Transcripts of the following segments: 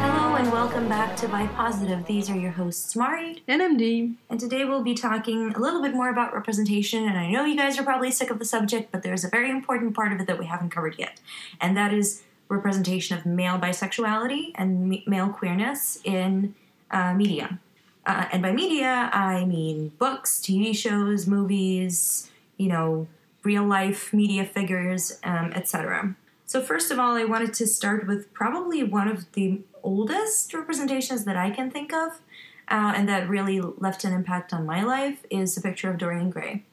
Hello and welcome back to Bi Positive. These are your hosts, Mari, and MD. and today we'll be talking a little bit more about representation. And I know you guys are probably sick of the subject, but there's a very important part of it that we haven't covered yet, and that is representation of male bisexuality and m- male queerness in uh, media. Uh, and by media, I mean books, TV shows, movies, you know, real life media figures, um, etc. So, first of all, I wanted to start with probably one of the oldest representations that I can think of, uh, and that really left an impact on my life, is the picture of Dorian Gray.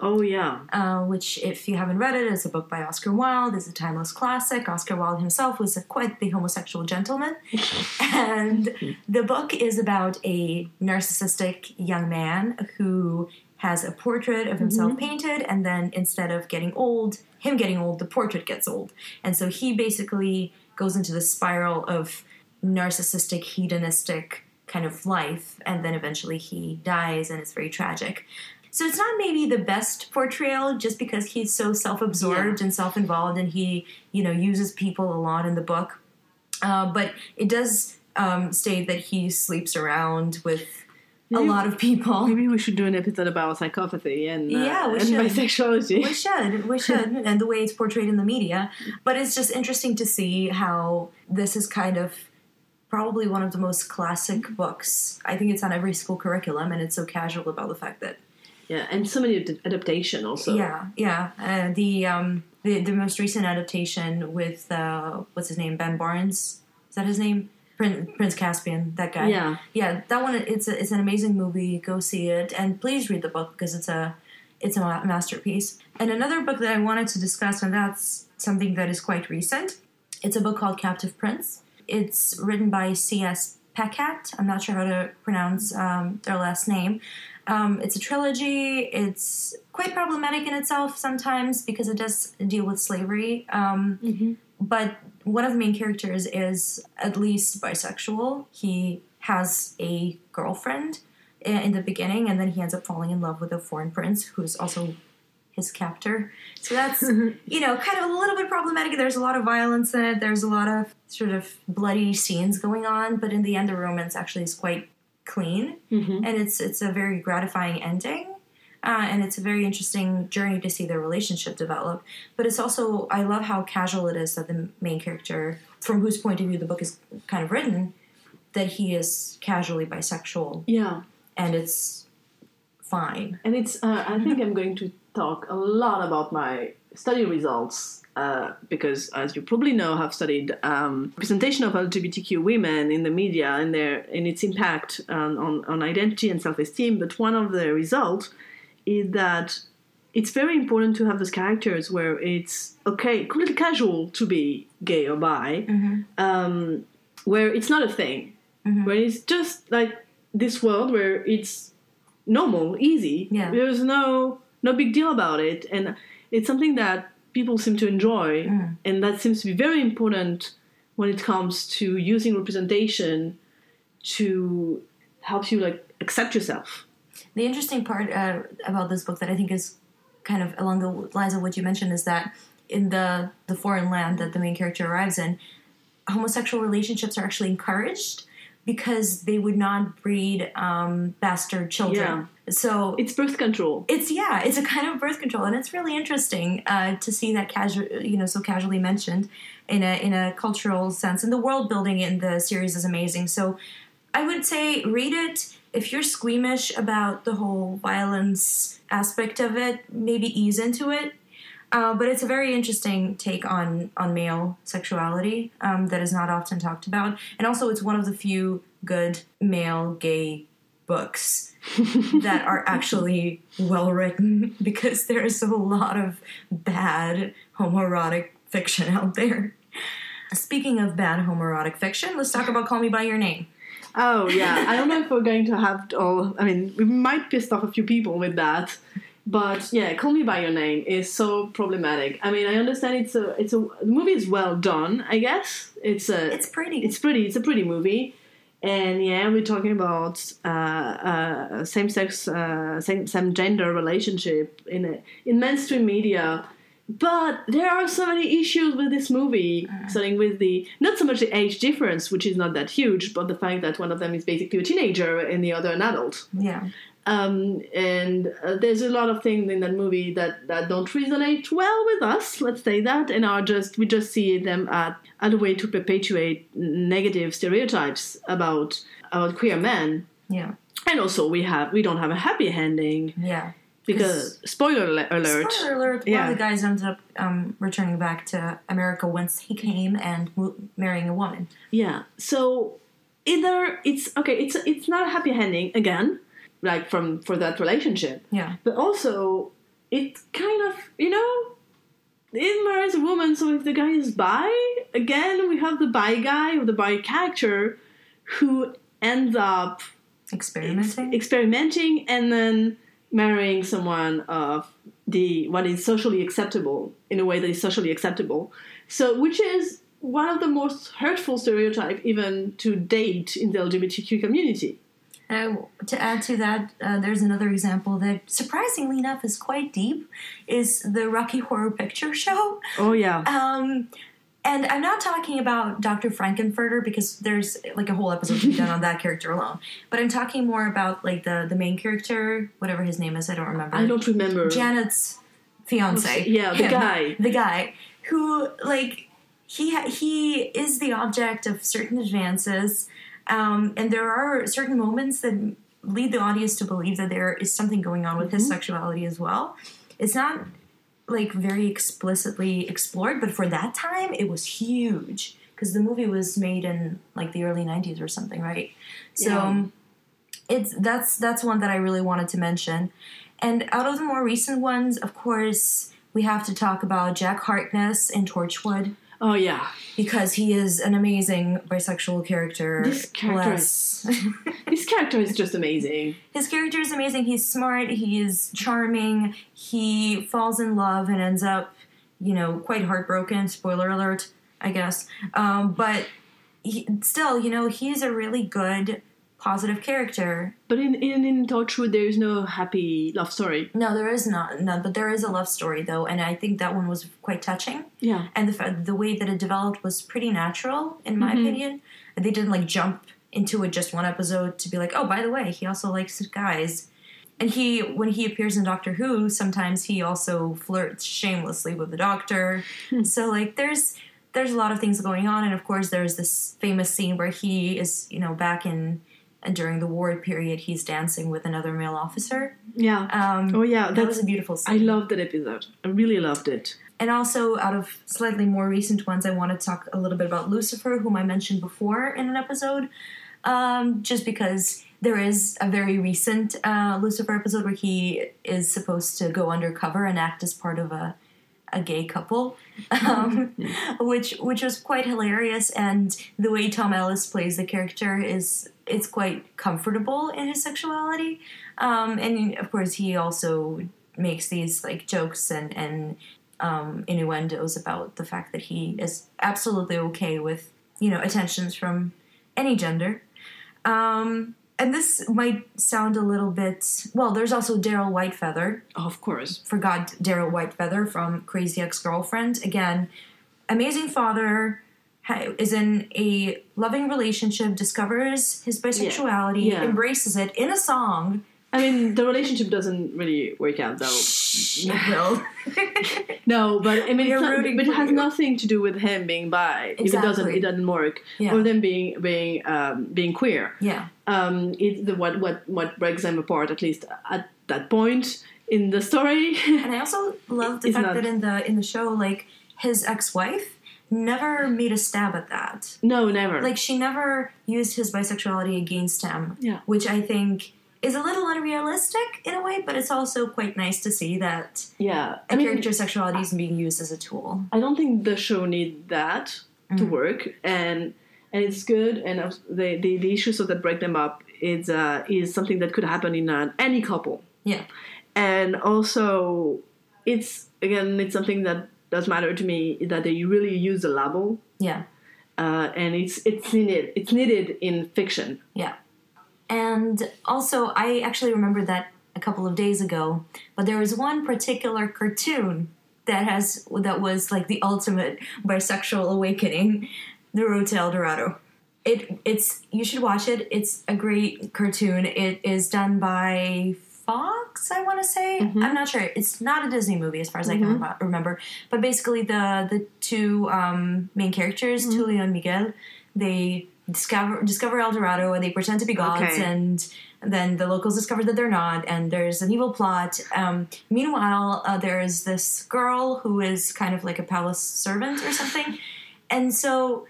Oh yeah. Uh, which, if you haven't read it, is a book by Oscar Wilde. is a timeless classic. Oscar Wilde himself was a, quite the homosexual gentleman, and the book is about a narcissistic young man who has a portrait of himself painted, and then instead of getting old, him getting old, the portrait gets old, and so he basically goes into the spiral of narcissistic, hedonistic kind of life, and then eventually he dies, and it's very tragic. So it's not maybe the best portrayal just because he's so self-absorbed and self-involved and he, you know, uses people a lot in the book. Uh, but it does um, state that he sleeps around with a lot of people. Maybe we should do an episode about psychopathy and uh, Yeah, we and should. bisexuality. We should, we should, and the way it's portrayed in the media. But it's just interesting to see how this is kind of probably one of the most classic books. I think it's on every school curriculum, and it's so casual about the fact that yeah, and so many ad- adaptation also. Yeah, yeah. Uh, the um the the most recent adaptation with uh what's his name Ben Barnes is that his name Prince, Prince Caspian that guy Yeah. yeah that one it's a, it's an amazing movie go see it and please read the book because it's a it's a masterpiece and another book that I wanted to discuss and that's something that is quite recent it's a book called Captive Prince it's written by C.S. Pacat I'm not sure how to pronounce um, their last name um, it's a trilogy. It's quite problematic in itself sometimes because it does deal with slavery. Um, But one of the main characters is at least bisexual. He has a girlfriend in the beginning, and then he ends up falling in love with a foreign prince who's also his captor. So that's, you know, kind of a little bit problematic. There's a lot of violence in it, there's a lot of sort of bloody scenes going on, but in the end, the romance actually is quite clean mm-hmm. and it's it's a very gratifying ending uh, and it's a very interesting journey to see their relationship develop but it's also i love how casual it is that the main character from whose point of view the book is kind of written that he is casually bisexual Yeah, and it's fine and it's. Uh, I think I'm going to talk a lot about my study results uh, because, as you probably know, have studied um, representation of LGBTQ women in the media and their and its impact on, on, on identity and self-esteem. But one of the results is that it's very important to have those characters where it's okay, completely casual to be gay or bi, mm-hmm. um, where it's not a thing, mm-hmm. where it's just like this world where it's normal, easy. Yeah. There's no no big deal about it, and it's something that people seem to enjoy, mm. and that seems to be very important when it comes to using representation to help you like accept yourself. The interesting part uh, about this book that I think is kind of along the lines of what you mentioned is that in the the foreign land that the main character arrives in, homosexual relationships are actually encouraged because they would not breed um, bastard children. Yeah. So It's birth control. it's yeah, it's a kind of birth control, and it's really interesting uh, to see that casual, you know, so casually mentioned in a in a cultural sense. And the world building in the series is amazing. So I would say read it if you're squeamish about the whole violence aspect of it. Maybe ease into it. Uh, but it's a very interesting take on on male sexuality um, that is not often talked about, and also it's one of the few good male gay books that are actually well written because there is a lot of bad homoerotic fiction out there. Speaking of bad homoerotic fiction, let's talk about Call Me by Your Name. Oh yeah, I don't know if we're going to have all. I mean, we might piss off a few people with that, but yeah, "Call Me by Your Name" is so problematic. I mean, I understand it's a it's a the movie is well done. I guess it's a It's pretty. it's pretty. It's a pretty movie, and yeah, we're talking about uh, uh, same-sex, uh, same same gender relationship in a, in mainstream media. But there are so many issues with this movie, starting with the not so much the age difference, which is not that huge, but the fact that one of them is basically a teenager and the other an adult. Yeah. Um, and uh, there's a lot of things in that movie that, that don't resonate well with us, let's say that, and are just we just see them as a way to perpetuate negative stereotypes about about queer men. Yeah. And also we have we don't have a happy ending Yeah. Because spoiler alert. Spoiler alert! Yeah. One of the guys ended up um, returning back to America once he came and marrying a woman. Yeah. So either it's okay, it's it's not a happy ending again, like from for that relationship. Yeah. But also it kind of you know it marries a woman, so if the guy is bi, again we have the bi guy or the bi character who ends up Experimenting. experimenting and then marrying someone of the what is socially acceptable in a way that is socially acceptable. So which is one of the most hurtful stereotype even to date in the LGBTQ community. Uh, to add to that, uh, there's another example that, surprisingly enough, is quite deep. Is the Rocky Horror Picture Show? Oh yeah. Um, and I'm not talking about Dr. Frank-N-Furter because there's like a whole episode to be done on that character alone. But I'm talking more about like the the main character, whatever his name is. I don't remember. I don't remember. Janet's fiance. Yeah, the Him. guy. The guy who like he he is the object of certain advances, um, and there are certain moments that lead the audience to believe that there is something going on with Mm-hmm. his sexuality as well. It's not like very explicitly explored, but for that time it was huge because the movie was made in like the early 90s or something, right? So Yeah. it's that's that's one that I really wanted to mention. And out of the more recent ones, of course, we have to talk about Jack Harkness in Torchwood Oh yeah. because he is an amazing bisexual character. This character Bless. This character is just amazing. His character is amazing. He's smart. He is charming. He falls in love and ends up, you know, quite heartbroken. Spoiler alert, I guess. Um, but he, still, you know, he's a really good, positive character. But in in, in Torchwood there is no happy love story. No, there is not none, but there is a love story though, and I think that one was quite touching. Yeah. And the the way that it developed was pretty natural, in my mm-hmm. opinion. They didn't like jump into it just one episode to be like, oh, by the way, he also likes guys. And he, when he appears in Doctor Who, sometimes he also flirts shamelessly with the Doctor. Hmm. so like, there's there's a lot of things going on, and of course, there's this famous scene where he is, you know, back in and during the war period, he's dancing with another male officer. Yeah. Um, oh yeah. that was a beautiful scene. I loved that episode. I really loved it. And also, out of slightly more recent ones, I want to talk a little bit about Lucifer, whom I mentioned before in an episode, um, just because there is a very recent uh, Lucifer episode where he is supposed to go undercover and act as part of a a gay couple, um, which which was quite hilarious. And the way Tom Ellis plays the character is it's quite comfortable in his sexuality, um, and of course he also makes these like jokes and and um, innuendos about the fact that he is absolutely okay with you know attentions from any gender. Um, and this might sound a little bit well. There's also Daryl Whitefeather. Oh, of course. Forgot Daryl Whitefeather from Crazy Ex-Girlfriend. Again, amazing father is in a loving relationship, discovers his bisexuality, Yeah. embraces it in a song. I mean, the relationship doesn't really work out though. Will. No, but I mean, it's not, but it has you. nothing to do with him being bi. If it doesn't, it doesn't work. Yeah. Or them being being um, being queer. yeah. Um, it's the what what what breaks them apart at least at that point in the story. And I also love the fact not- that in the in the show, like his ex-wife never made a stab at that. no, never. Like she never used his bisexuality against him. Yeah. Which I think is a little unrealistic in a way, but it's also quite nice to see that yeah, a I mean, sexuality is being used as a tool. I don't think the show need that to Mm. work, and and it's good. And the the, the issues that break them up is uh, is something that could happen in uh, any couple. Yeah. and also it's again it's something that does matter to me that they really use the label Yeah. uh, and it's it's needed. It's needed in fiction. Yeah. And also, I actually remembered that a couple of days ago, but there was one particular cartoon that has that was like the ultimate bisexual awakening, The Road to El Dorado. It it's you should watch it. It's a great cartoon. It is done by Fox, I want to say. Mm-hmm. I'm not sure. It's not a Disney movie as far as I can mm-hmm. rem- remember. But basically, the the two um, main characters, mm-hmm. Tulio and Miguel, they discover discover El Dorado and they pretend to be gods Okay. and then the locals discover that they're not and there's an evil plot um, meanwhile uh, there's this girl who is kind of like a palace servant or something and so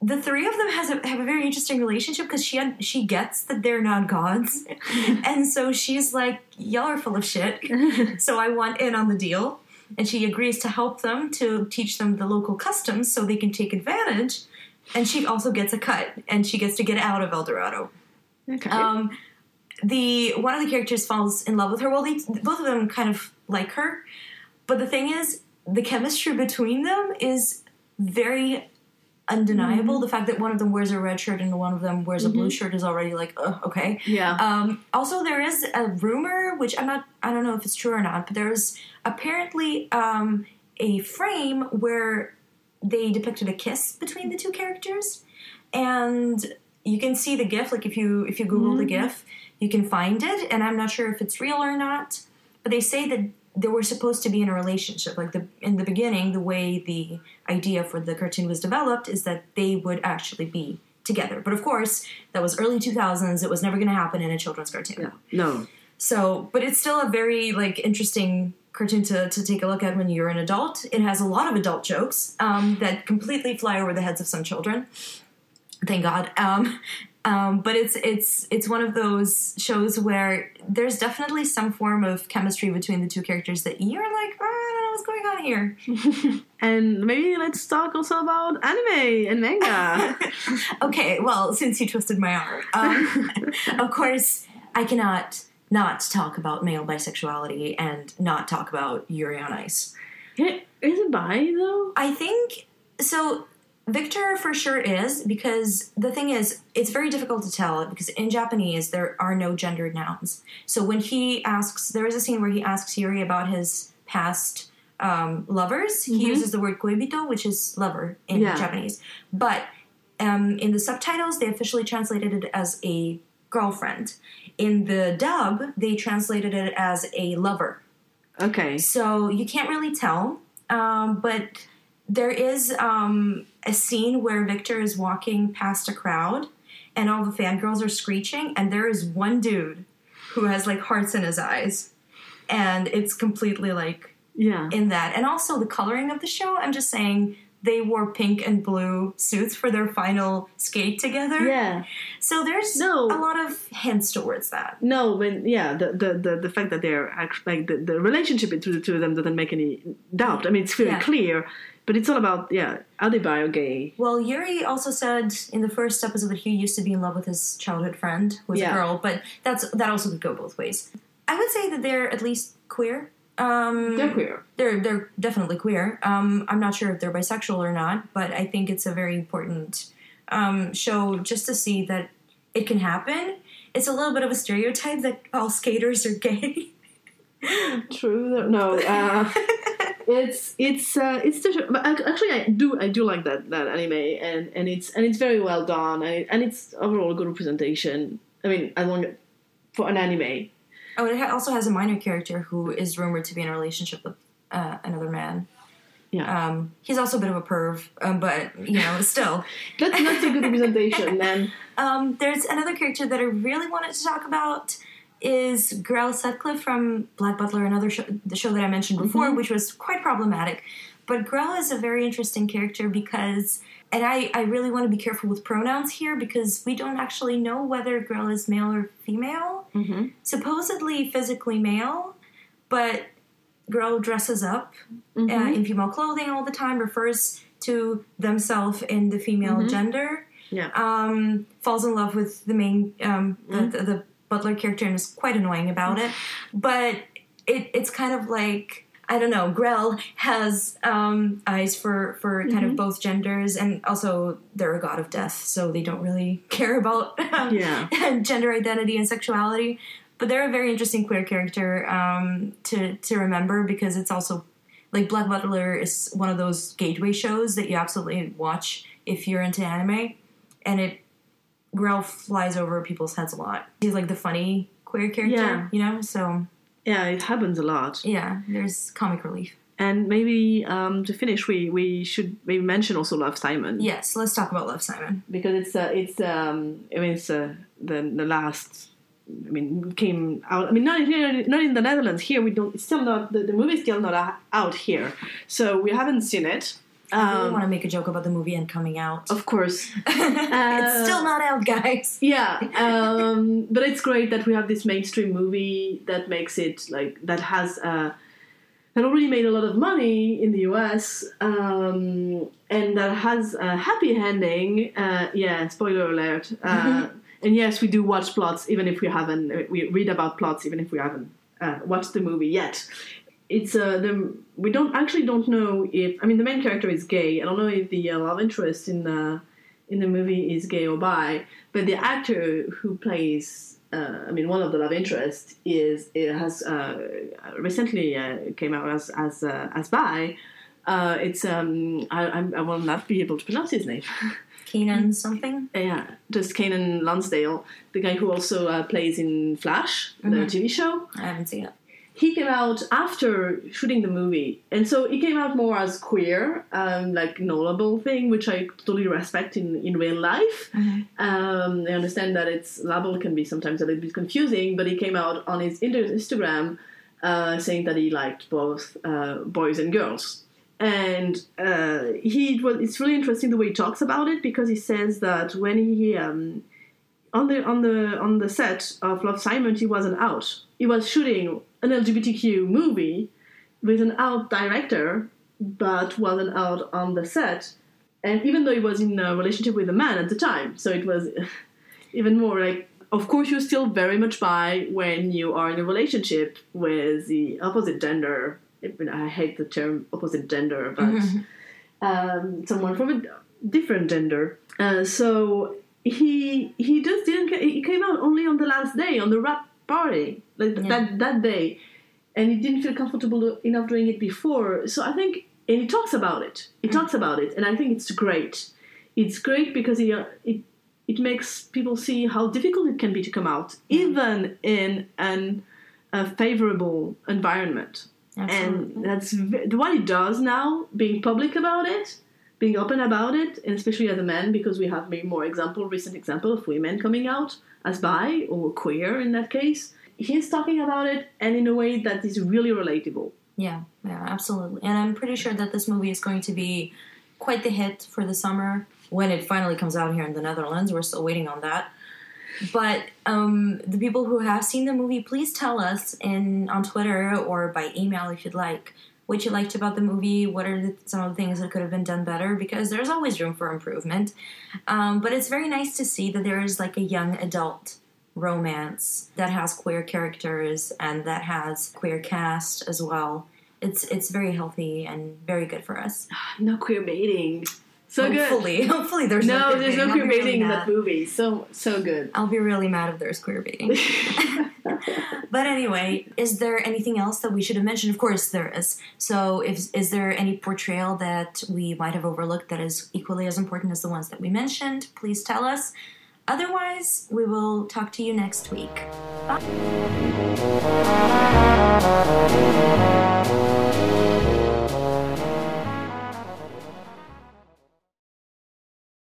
the three of them has a, have a very interesting relationship because she had, she gets that they're not gods and so she's like y'all are full of shit so i want in on the deal and she agrees to help them to teach them the local customs so they can take advantage and she also gets a cut and she gets to get out of el dorado Okay. um, the one of the characters falls in love with her. Well, they, both of them kind of like her, but the thing is, the chemistry between them is very undeniable. The fact that one of them wears a red shirt and one of them wears a blue shirt is already like, uh, okay. yeah. Um, also, there is a rumor, which I'm not, I don't know if it's true or not, but there's apparently um, a frame where they depicted a kiss between the two characters, and you can see the GIF. Like if you if you Google the mm-hmm. GIF, you can find it, and I'm not sure if it's real or not. But they say that they were supposed to be in a relationship. Like the in the beginning, the way the idea for the cartoon was developed is that they would actually be together. But of course, that was early 2000s. It was never going to happen in a children's cartoon. no. So, but it's still a very like interesting cartoon to, to take a look at when you're an adult. It has a lot of adult jokes um, that completely fly over the heads of some children. Thank God. Um, um, but it's it's it's one of those shows where there's definitely some form of chemistry between the two characters that you're like, oh, I don't know what's going on here. And maybe let's talk also about anime and manga. Okay, well, since you twisted my arm, um, of course, I cannot not talk about male bisexuality and not talk about Yuri on Ice. Is it bi though? I think so. Victor for sure is because the thing is, it's very difficult to tell because in Japanese there are no gendered nouns. So when he asks, there is a scene where he asks Yuri about his past um, lovers. He uses the word koibito, which is lover in Yeah. Japanese, but um, in the subtitles they officially translated it as a girlfriend. In the dub, they translated it as a lover. Okay. So you can't really tell, um, but there is um, a scene where Victor is walking past a crowd, and all the fangirls are screeching, and there is one dude who has like hearts in his eyes, and it's completely like Yeah. in that. And also the coloring of the show. I'm just saying they wore pink and blue suits for their final skate together. Yeah. So there's No. a lot of hints towards that. No, but yeah, the the, the, the fact that they're actually like the, the relationship between the two of them doesn't make any doubt. I mean, it's very Yeah. clear, but it's all about yeah, are they bi or gay? Well, Yuri also said in the first episode that he used to be in love with his childhood friend, who was Yeah. a girl, but that's that also could go both ways. I would say that they're at least queer. Um, They're queer. They're they're definitely queer. Um, I'm not sure if they're bisexual or not, but I think it's a very important um, show just to see that it can happen. It's a little bit of a stereotype that all skaters are gay. True. No. Uh, it's it's uh, it's the, but actually I do I do like that that anime and and it's and it's very well done and, it, and it's overall a good representation. I mean, I want for an anime. Oh, it also has a minor character who is rumored to be in a relationship with uh, another man. Yeah. Um, he's also a bit of a perv, um, but you know, still. That's not a good representation, then. Um, there's another character that I really wanted to talk about is Grell Sutcliffe from Black Butler, another show, the show that I mentioned before, which was quite problematic. But Grell is a very interesting character because, and I, I really want to be careful with pronouns here because we don't actually know whether Grell is male or female. Mm-hmm. Supposedly physically male, but Grell dresses up uh, Mm-hmm. in female clothing all the time, refers to themselves in the female gender Yeah. um, falls in love with the main um, the, the, the butler character and is quite annoying about it. But it, it's kind of like I don't know. Grell has um, eyes for for kind Mm-hmm. of both genders, and also they're a god of death, so they don't really care about um, Yeah. gender identity and sexuality. But they're a very interesting queer character um, to to remember because it's also like Black Butler is one of those gateway shows that you absolutely watch if you're into anime, and it Grell flies over people's heads a lot. He's like the funny queer character, Yeah. you know. So Yeah, it happens a lot. yeah, there's comic relief. And maybe um, to finish, we, we should maybe mention also Love Simon Yes, let's talk about Love Simon. because it's uh, it's um, I mean it's uh, the the last. I mean, came out. I mean, not here, not in the Netherlands. Here, we don't. It's still not. The, the movie's still not out here, so we haven't seen it. I really Um, want to make a joke about the movie and coming out. of course, it's still not out, guys. yeah. Um, but it's great that we have this mainstream movie that makes it like that has uh, that already made a lot of money in the US, um, and that has a happy ending. Uh, yeah, spoiler alert. Uh, and yes, we do watch plots even if we haven't. We read about plots even if we haven't uh, watched the movie yet. It's uh, the we don't actually don't know if I mean the main character is gay. I don't know if the uh, love interest in the in the movie is gay or bi, but the actor who plays uh, I mean, one of the love interests is it has uh, recently uh, came out as as uh, as bi. Uh, it's um, I, I'm- will not be able to pronounce his name. Keenan something. yeah, just Keiynan Lonsdale, the guy who also uh, plays in Flash, the TV show. I haven't seen it. He came out after shooting the movie, and so he came out more as queer, um, like knowable thing, which I totally respect in in real life. Um, I understand that its label can be sometimes a little bit confusing, but he came out on his Instagram uh, saying that he liked both uh, boys and girls. And uh, he was, it's really interesting the way he talks about it because he says that when he um, on the on the on the set of Love Simon he wasn't out. He was shooting an LGBTQ movie with an out director, but wasn't out on the set. And even though he was in a relationship with a man at the time, so it was even more like. Of course, you're still very much bi when you are in a relationship with the opposite gender. I, mean, I hate the term opposite gender, but um, someone from a different gender. Uh, so he he just didn't. He came out only on the last day on the rap party, like Yeah. that that day, and he didn't feel comfortable enough doing it before. So I think, and he talks about it. He talks about it, and I think it's great. It's great because he uh, it it makes people see how difficult it can be to come out, even in an a favorable environment Absolutely. and that's v- what he does now being public about it being open about it and especially as a man because we have maybe more example recent example of women coming out as bi or queer in that case he's talking about it and in a way that is really relatable Yeah, yeah, absolutely. And I'm pretty sure that this movie is going to be quite the hit for the summer when it finally comes out here in the Netherlands. We're still waiting on that. But um, the people who have seen the movie, please tell us in on Twitter or by email if you'd like what you liked about the movie. What are the, some of the things that could have been done better? Because there's always room for improvement. Um, but it's very nice to see that there is like a young adult romance that has queer characters and that has queer cast as well. It's it's very healthy and very good for us. no queer baiting so hopefully, good hopefully there's no queer there's baiting. no queer really baiting in that movie so so good I'll be really mad if there's queer baiting. but anyway, is there anything else that we should have mentioned? Of course there is. So if is there any portrayal that we might have overlooked that is equally as important as the ones that we mentioned? Please tell us. Otherwise, we will talk to you next week. Bye.